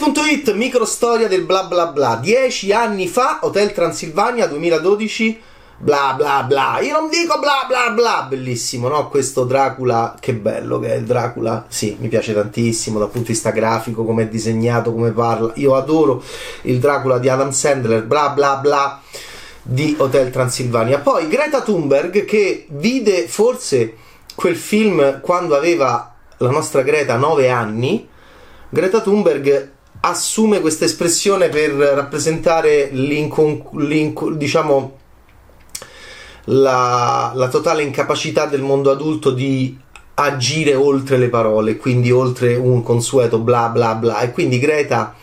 News.it, microstoria del bla bla bla. Dieci anni fa, Hotel Transilvania 2012, bla bla bla. Io non dico bla bla bla. Bellissimo, no? Questo Dracula, che bello che è il Dracula. Sì, mi piace tantissimo dal punto di vista grafico, come è disegnato, come parla. Io adoro il Dracula di Adam Sandler, bla bla bla di Hotel Transilvania. Poi Greta Thunberg che vide forse quel film quando aveva la nostra Greta 9 anni Greta Thunberg assume questa espressione per rappresentare diciamo, la, la totale incapacità del mondo adulto di agire oltre le parole, quindi oltre un consueto bla bla bla. E quindi Greta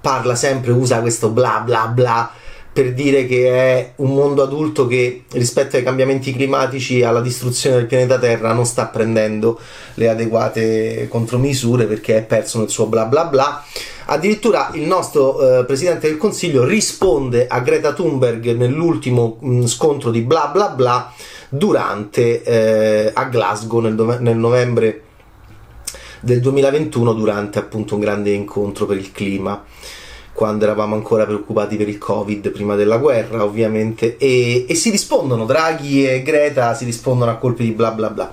parla sempre, usa questo bla bla bla per dire che è un mondo adulto che rispetto ai cambiamenti climatici e alla distruzione del pianeta Terra non sta prendendo le adeguate contromisure perché è perso nel suo bla bla bla. Addirittura il nostro eh, Presidente del Consiglio risponde a Greta Thunberg nell'ultimo mh, mm, scontro di bla bla bla durante eh, a Glasgow nel, nel novembre del 2021 durante appunto un grande incontro per il clima quando eravamo ancora preoccupati per il Covid prima della guerra, ovviamente, e, e si rispondono, Draghi e Greta si rispondono a colpi di bla bla bla.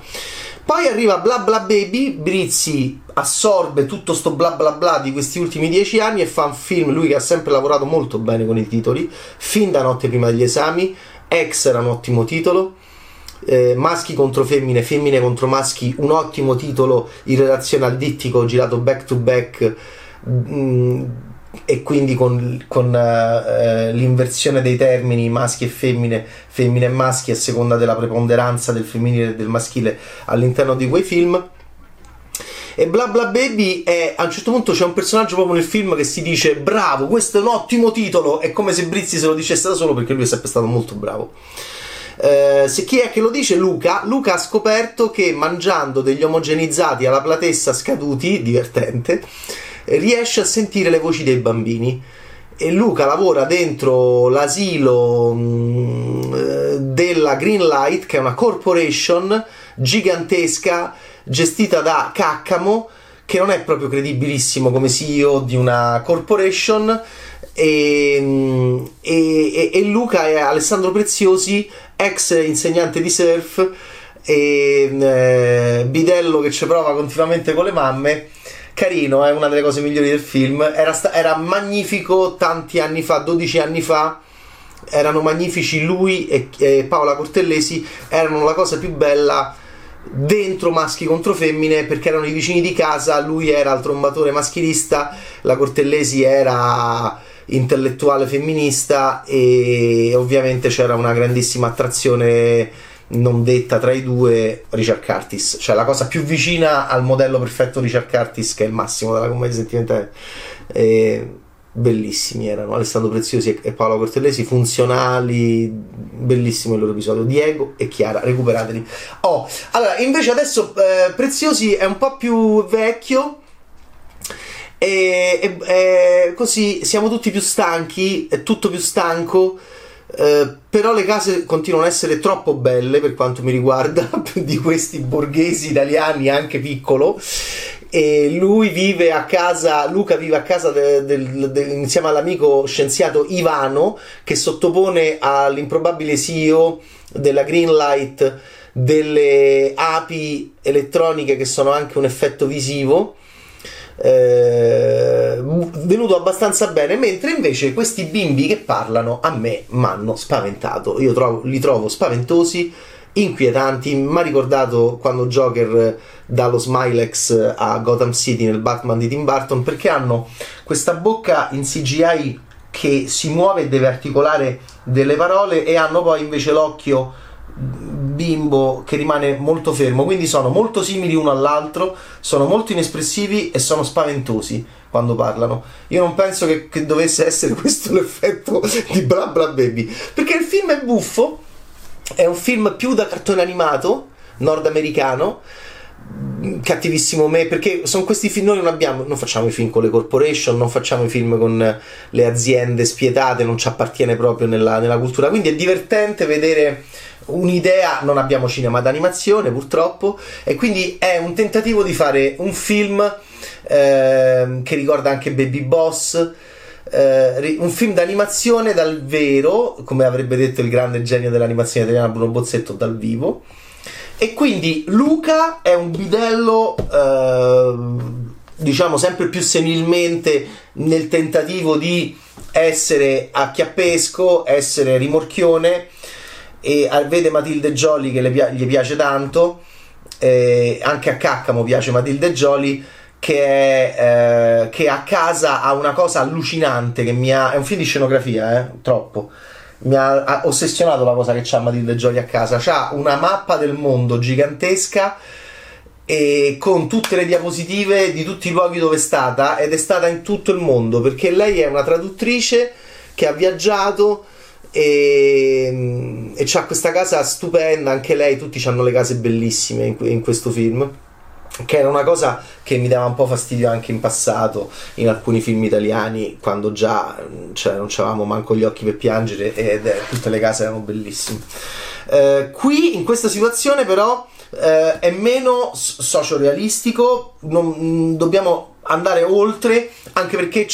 Poi arriva Bla Bla Baby, Brizzi assorbe tutto sto bla bla bla di questi ultimi dieci anni e fa un film, lui che ha sempre lavorato molto bene con i titoli, fin da notte prima degli esami, Ex era un ottimo titolo, eh, maschi contro femmine, femmine contro maschi, un ottimo titolo in relazione al dittico girato back to back. Mh, mm, e quindi con, con uh, l'inversione dei termini maschi e femmine, femmine e maschi a seconda della preponderanza del femminile e del maschile all'interno di quei film. E Bla Bla Baby è a un certo punto c'è un personaggio proprio nel film che si dice bravo, questo è un ottimo titolo, è come se Brizzi se lo dicesse da solo perché lui è sempre stato molto bravo. Uh, se chi è che lo dice? Luca. Luca ha scoperto che mangiando degli omogenizzati alla platessa scaduti, divertente, riesce a sentire le voci dei bambini. E Luca lavora dentro l'asilo mm, eh, della Greenlight, che è una corporation gigantesca gestita da Caccamo, che non è proprio credibilissimo come CEO di una corporation. E, mm, e, e, Luca è Alessandro Preziosi, ex insegnante di surf e eh, bidello che ci prova continuamente con le mamme carino, è una delle cose migliori del film. Era, sta- era magnifico tanti anni fa, 12 anni fa. Erano magnifici lui e, e Paola Cortellesi, erano la cosa più bella dentro maschi contro femmine perché erano i vicini di casa, lui era il trombatore maschilista, la Cortellesi era intellettuale femminista e ovviamente c'era una grandissima attrazione non detta tra i due Richard Curtis, cioè la cosa più vicina al modello perfetto Richard Curtis che è il massimo della commedia sentimentale. E bellissimi erano Alessandro Preziosi e Paolo Cortellesi funzionali bellissimo il loro episodio Diego e Chiara recuperateli oh allora invece adesso eh, Preziosi è un po' più vecchio e, e, e, così siamo tutti più stanchi è tutto più stanco eh, però le case continuano ad essere troppo belle per quanto mi riguarda di questi borghesi italiani anche piccolo. E lui vive a casa Luca vive a casa de, de, de, insieme all'amico scienziato Ivano che sottopone all'improbabile CEO della Greenlight delle api elettroniche che sono anche un effetto visivo eh, venuto abbastanza bene, mentre invece questi bimbi che parlano a me mi hanno spaventato. Io trovo, li trovo spaventosi, inquietanti. Mi ha ricordato quando Joker dà lo Smilex a Gotham City nel Batman di Tim Burton perché hanno questa bocca in CGI che si muove e deve articolare delle parole e hanno poi invece l'occhio bimbo che rimane molto fermo, quindi sono molto simili uno all'altro, sono molto inespressivi e sono spaventosi quando parlano. Io non penso che, che dovesse essere questo l'effetto di Bla Bla Baby, perché il film è buffo, è un film più da cartone animato nordamericano cattivissimo me perché sono questi film noi non abbiamo non facciamo i film con le corporation non facciamo i film con le aziende spietate non ci appartiene proprio nella, nella cultura quindi è divertente vedere un'idea, non abbiamo cinema d'animazione purtroppo, e quindi è un tentativo di fare un film eh, che ricorda anche Baby Boss. Eh, un film d'animazione dal vero, come avrebbe detto il grande genio dell'animazione italiana Bruno Bozzetto dal vivo. E quindi Luca è un bidello, eh, diciamo, sempre più senilmente nel tentativo di essere acchiappesco, essere rimorchione e vede Matilde Jolly che gli piace tanto, eh, anche a Caccamo piace Matilde Jolly che, eh, che a casa ha una cosa allucinante che mi ha... è un film di scenografia, eh, troppo. Mi ha, ha ossessionato la cosa che c'ha Matilde Jolly a casa. C'ha una mappa del mondo gigantesca e con tutte le diapositive di tutti i luoghi dove è stata ed è stata in tutto il mondo perché lei è una traduttrice che ha viaggiato e, e c'ha questa casa stupenda anche lei tutti hanno le case bellissime in, in questo film che era una cosa che mi dava un po' fastidio anche in passato in alcuni film italiani quando già cioè, non avevamo manco gli occhi per piangere e tutte le case erano bellissime. Eh, qui in questa situazione però eh, è meno socio-realistico non, mm, dobbiamo andare oltre anche perché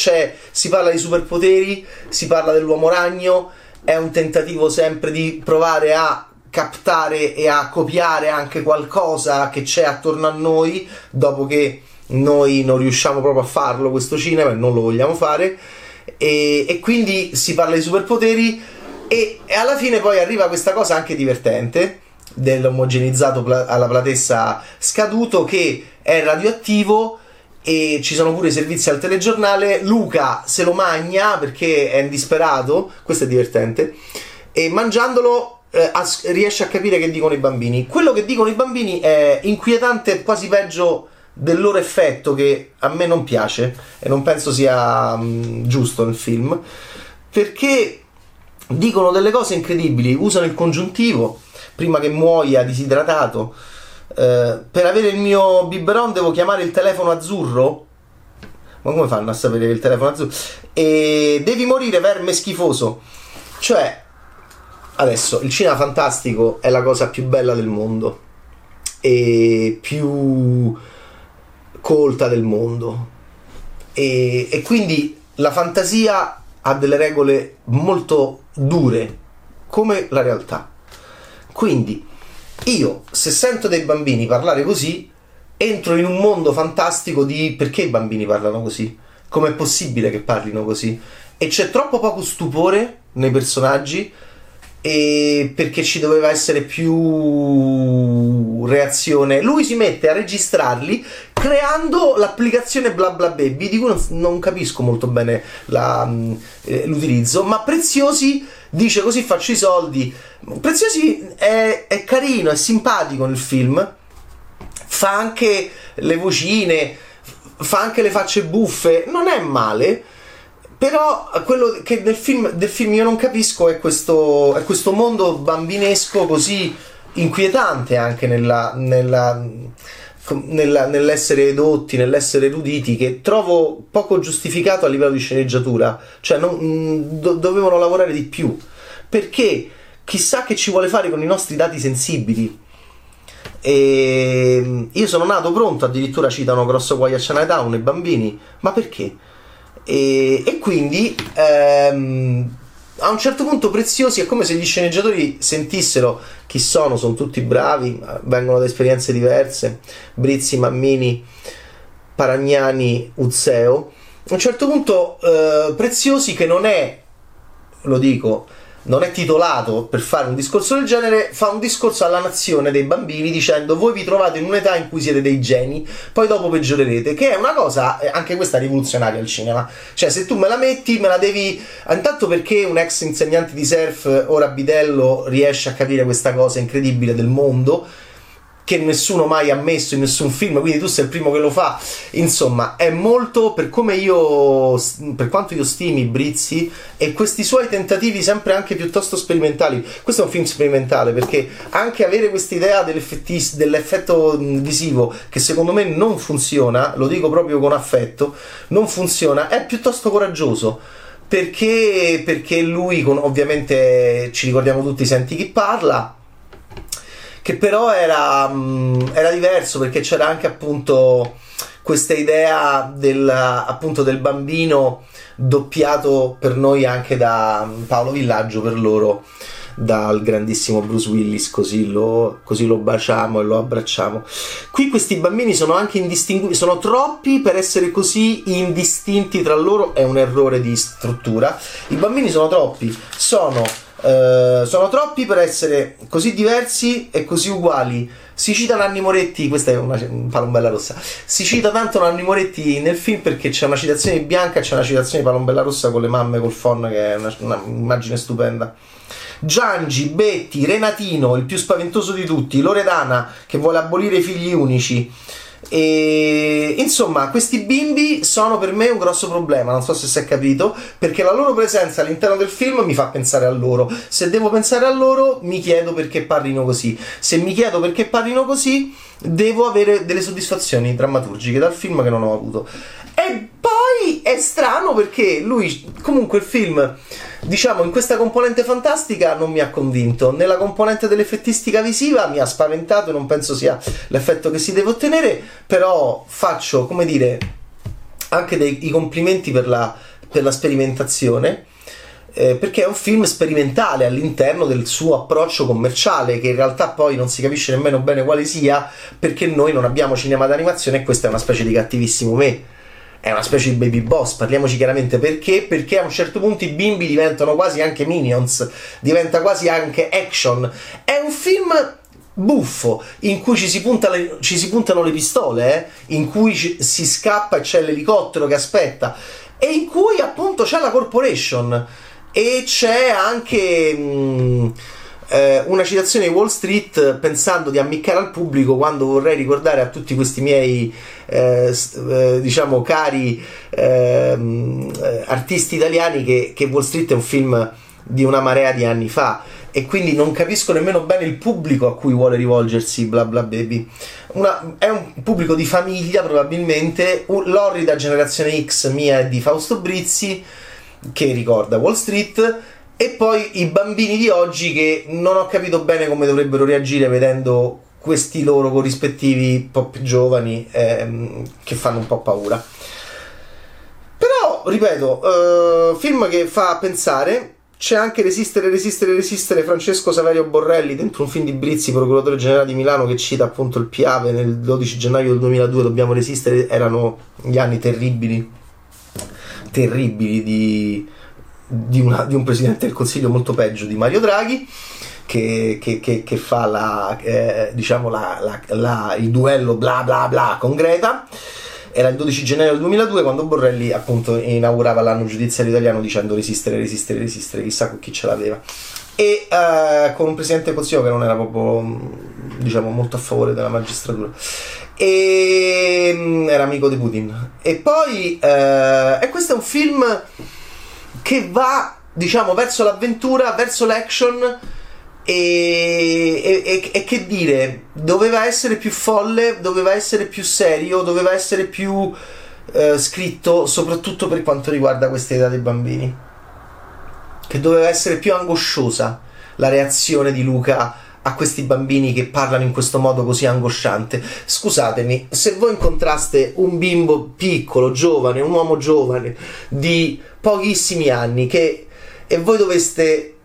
si parla di superpoteri si parla dell'uomo ragno è un tentativo sempre di provare a captare e a copiare anche qualcosa che c'è attorno a noi, dopo che noi non riusciamo proprio a farlo questo cinema e non lo vogliamo fare. E, e quindi si parla di superpoteri e, e, alla fine poi arriva questa cosa anche divertente dell'omogenizzato pla- alla platessa scaduto che è radioattivo e ci sono pure i servizi al telegiornale. Luca se lo magna perché è disperato, questo è divertente, e mangiandolo eh, as- riesce a capire che dicono i bambini. Quello che dicono i bambini è inquietante, quasi peggio del loro effetto che a me non piace e non penso sia mh, mm, giusto nel film perché dicono delle cose incredibili, usano il congiuntivo prima che muoia disidratato. Eh, per avere il mio biberon devo chiamare il telefono azzurro. Ma come fanno a sapere il telefono azzurro? E devi morire, verme schifoso. Cioè, Adesso, il cinema fantastico è la cosa più bella del mondo e più colta del mondo. E, e quindi la fantasia ha delle regole molto dure, come la realtà. Quindi io, se sento dei bambini parlare così, entro in un mondo fantastico di perché i bambini parlano così, com'è possibile che parlino così. E c'è troppo poco stupore nei personaggi e perché ci doveva essere più reazione. Lui si mette a registrarli creando l'applicazione bla bla baby, di cui non, non capisco molto bene la, eh, l'utilizzo, ma Preziosi dice così faccio i soldi. Preziosi è, è carino, è simpatico nel film, fa anche le vocine, fa anche le facce buffe, non è male però quello che nel film, del film io non capisco è questo, è questo mondo bambinesco così inquietante anche nella, nella, nella, nell'essere edotti, nell'essere eruditi, che trovo poco giustificato a livello di sceneggiatura. Cioè, non, mm, do, dovevano lavorare di più. Perché chissà che ci vuole fare con i nostri dati sensibili. E io sono nato pronto, addirittura citano Grosso Guai a Chinatown i bambini, ma perché? E, e quindi ehm, a un certo punto preziosi è come se gli sceneggiatori sentissero chi sono, sono tutti bravi, vengono da esperienze diverse, Brizzi, Mammini, Paragnani, Uzzeo. A un certo punto eh, Preziosi che non è, lo dico, non è titolato per fare un discorso del genere, fa un discorso alla nazione dei bambini dicendo voi vi trovate in un'età in cui siete dei geni, poi dopo peggiorerete, che è una cosa eh, anche questa rivoluzionaria al cinema. Cioè se tu me la metti, me la devi... Intanto perché un ex insegnante di surf, ora bidello, riesce a capire questa cosa incredibile del mondo che nessuno mai ha messo in nessun film, quindi tu sei il primo che lo fa. Insomma, è molto per come io, per quanto io stimi Brizzi e questi suoi tentativi sempre anche piuttosto sperimentali. Questo è un film sperimentale perché anche avere questa idea dell'effetto visivo che secondo me non funziona, lo dico proprio con affetto, non funziona, è piuttosto coraggioso. Perché, perché lui, ovviamente ci ricordiamo tutti, senti chi parla, che però era, mh, mm, era diverso perché c'era anche appunto questa idea del, appunto del bambino doppiato per noi anche da Paolo Villaggio, per loro dal grandissimo Bruce Willis, così lo, così lo baciamo e lo abbracciamo. Qui questi bambini sono anche indistinguibili, sono troppi per essere così indistinti tra loro, è un errore di struttura. I bambini sono troppi, sono, eh, sono troppi per essere così diversi e così uguali. Si cita Nanni Moretti, questa è una palombella rossa. Si cita tanto Nanni Moretti nel film perché c'è una citazione di Bianca e c'è una citazione di palombella rossa con le mamme col phon, che è un'immagine stupenda. Giangi, Betti, Renatino, il più spaventoso di tutti, Loredana che vuole abolire i figli unici. E insomma, questi bimbi sono per me un grosso problema. Non so se si è capito, perché la loro presenza all'interno del film mi fa pensare a loro. Se devo pensare a loro, mi chiedo perché parlino così. Se mi chiedo perché parlino così, devo avere delle soddisfazioni drammaturgiche dal film che non ho avuto. E poi è strano perché lui, comunque, il film diciamo in questa componente fantastica non mi ha convinto. Nella componente dell'effettistica visiva mi ha spaventato non penso sia l'effetto che si deve ottenere però faccio come dire anche dei complimenti per la, per la sperimentazione eh, perché è un film sperimentale all'interno del suo approccio commerciale che in realtà poi non si capisce nemmeno bene quale sia perché noi non abbiamo cinema d'animazione e questa è una specie di cattivissimo me è una specie di baby boss, parliamoci chiaramente perché, perché a un certo punto i bimbi diventano quasi anche minions, diventa quasi anche action. È un film buffo in cui ci si, le, ci si puntano le pistole, eh? in cui ci, si scappa e c'è l'elicottero che aspetta e in cui appunto c'è la corporation e c'è anche... Mh, mm, eh, una citazione di Wall Street pensando di ammiccare al pubblico quando vorrei ricordare a tutti questi miei eh, eh, diciamo cari ehm, eh, artisti italiani che, che Wall Street è un film di una marea di anni fa. E quindi non capisco nemmeno bene il pubblico a cui vuole rivolgersi bla bla baby. Una, è un pubblico di famiglia probabilmente. L'orrida generazione X mia e di Fausto Brizzi che ricorda Wall Street e poi i bambini di oggi che non ho capito bene come dovrebbero reagire vedendo questi loro corrispettivi un po' più giovani ehm, che fanno un po' paura. Però, ripeto, eh, film che fa pensare. C'è anche Resistere, Resistere, Resistere Francesco Saverio Borrelli dentro un film di Brizzi, procuratore generale di Milano, che cita appunto il Piave nel 12 gennaio del 2002. Dobbiamo resistere. Erano gli anni terribili, terribili di, di, una, di, un presidente del Consiglio molto peggio di Mario Draghi. Che, che, che, che fa la, eh, diciamo la, la, il duello bla bla bla con Greta. Era il 12 gennaio del 2002 quando Borrelli appunto inaugurava l'anno giudiziario italiano dicendo resistere, resistere, resistere, chissà con chi ce l'aveva. E uh, con un presidente del Consiglio che non era proprio diciamo molto a favore della magistratura e um, era amico di Putin e poi uh, e questo è un film che va, diciamo, verso l'avventura, verso l'action. E, e, e, che dire, doveva essere più folle, doveva essere più serio, doveva essere più eh, scritto, soprattutto per quanto riguarda questa età dei bambini. Che doveva essere più angosciosa la reazione di Luca a questi bambini che parlano in questo modo così angosciante. Scusatemi, se voi incontraste un bimbo piccolo, giovane, un uomo giovane di pochissimi anni che, e voi doveste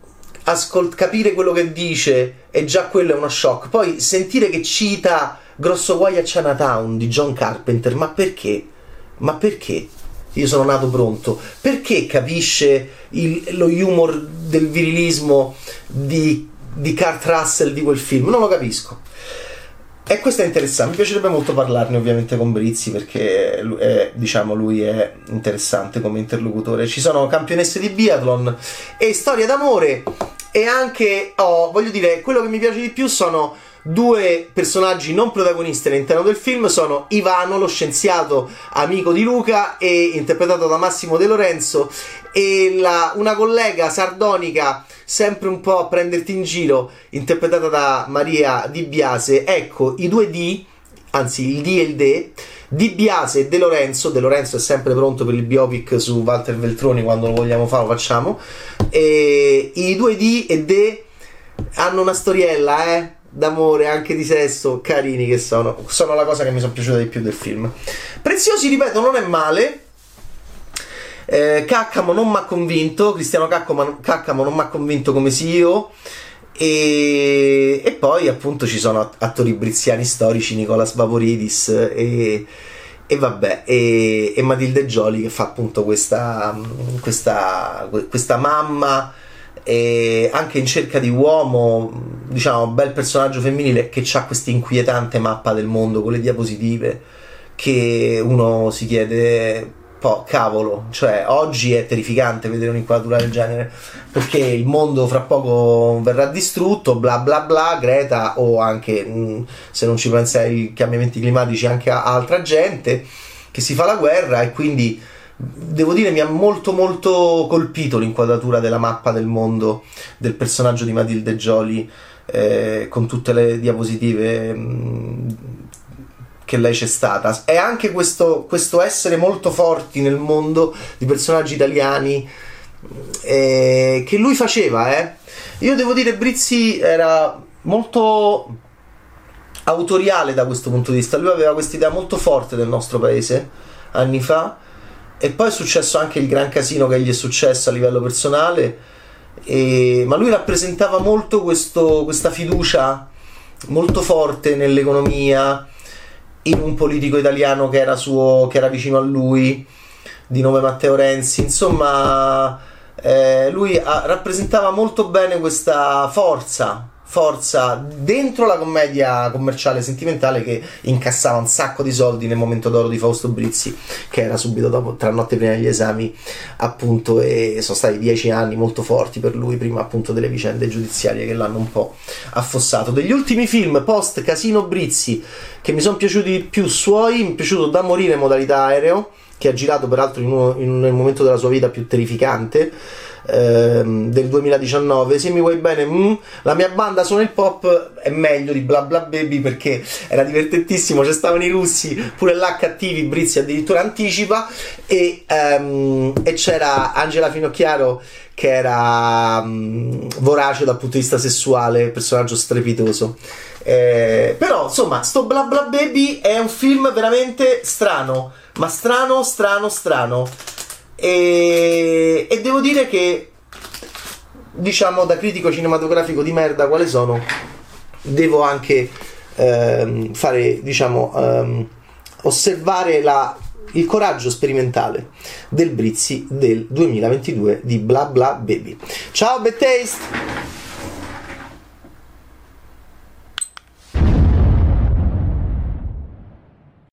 ascolt- capire quello che dice e già quello è uno shock. Poi sentire che cita Grosso guai a Chinatown di John Carpenter, ma perché? Ma perché? Io sono nato pronto. Perché capisce il, lo humor del virilismo di di Kurt Russell di quel film, non lo capisco. E questo è interessante, mi piacerebbe molto parlarne ovviamente con Brizzi perché è, diciamo, lui è interessante come interlocutore. Ci sono campionesse di biathlon e storie d'amore e anche, oh, voglio dire, quello che mi piace di più sono due personaggi non protagonisti all'interno del film sono Ivano, lo scienziato amico di Luca, e, interpretato da Massimo De Lorenzo, e la, una collega sardonica sempre un po' a prenderti in giro, interpretata da Maria Di Biase. Ecco, i due D, anzi il D e il D, Di Biase e De Lorenzo. De Lorenzo è sempre pronto per il biopic su Walter Veltroni, quando lo vogliamo fare lo facciamo. E i due D e De hanno una storiella, eh? D'amore, anche di sesso, carini che sono. Sono la cosa che mi sono piaciuta di più del film. Preziosi, ripeto, non è male. Eh, Caccamo non mi ha convinto, Cristiano Caccamo, Caccamo non mi ha convinto come CEO. E, e, poi appunto ci sono attori briziani storici, Nicola Svavoridis e, e vabbè, e, e, Matilde Gioli che fa appunto questa, questa, questa mamma anche in cerca di uomo, diciamo, bel personaggio femminile che ha questa inquietante mappa del mondo con le diapositive che uno si chiede po' cavolo, cioè oggi è terrificante vedere un'inquadratura del genere perché il mondo fra poco verrà distrutto, bla bla bla, Greta o anche mh, se non ci pensa ai cambiamenti climatici anche a altra gente che si fa la guerra e quindi devo dire mi ha molto molto colpito l'inquadratura della mappa del mondo del personaggio di Matilde Gioli eh, con tutte le diapositive mh, che lei c'è stata. È anche questo, questo essere molto forti nel mondo di personaggi italiani eh, che lui faceva. Eh. Io devo dire, Brizzi era molto autoriale da questo punto di vista. Lui aveva questa idea molto forte del nostro paese anni fa. E poi è successo anche il gran casino che gli è successo a livello personale. E, ma lui rappresentava molto questo, questa fiducia molto forte nell'economia, in un politico italiano che era, suo, che era vicino a lui, di nome Matteo Renzi. Insomma, eh, lui ha, rappresentava molto bene questa forza forza dentro la commedia commerciale sentimentale che incassava un sacco di soldi nel momento d'oro di Fausto Brizzi che era subito dopo tra notte prima degli esami appunto e sono stati dieci anni molto forti per lui prima appunto delle vicende giudiziarie che l'hanno un po' affossato. Degli ultimi film post Casino Brizzi che mi sono piaciuti di più suoi mi è piaciuto Da morire in modalità aereo che ha girato peraltro in uno, in, nel momento della sua vita più terrificante ehm, del 2019. Se mi vuoi bene, mm, la mia banda suona il pop è meglio di Bla Bla Baby perché era divertentissimo. C'è stavano i russi, pure là cattivi, Brizzi addirittura anticipa. E, ehm, e c'era Angela Finocchiaro che era um, vorace dal punto di vista sessuale, personaggio strepitoso. Eh, però insomma, sto Bla Bla Baby è un film veramente strano, ma strano, strano, strano. E, e devo dire che, diciamo, da critico cinematografico di merda, quale sono, devo anche ehm, fare, diciamo, ehm, osservare la, il coraggio sperimentale del Brizzi del 2022 di Bla Bla Baby. Ciao, Bad!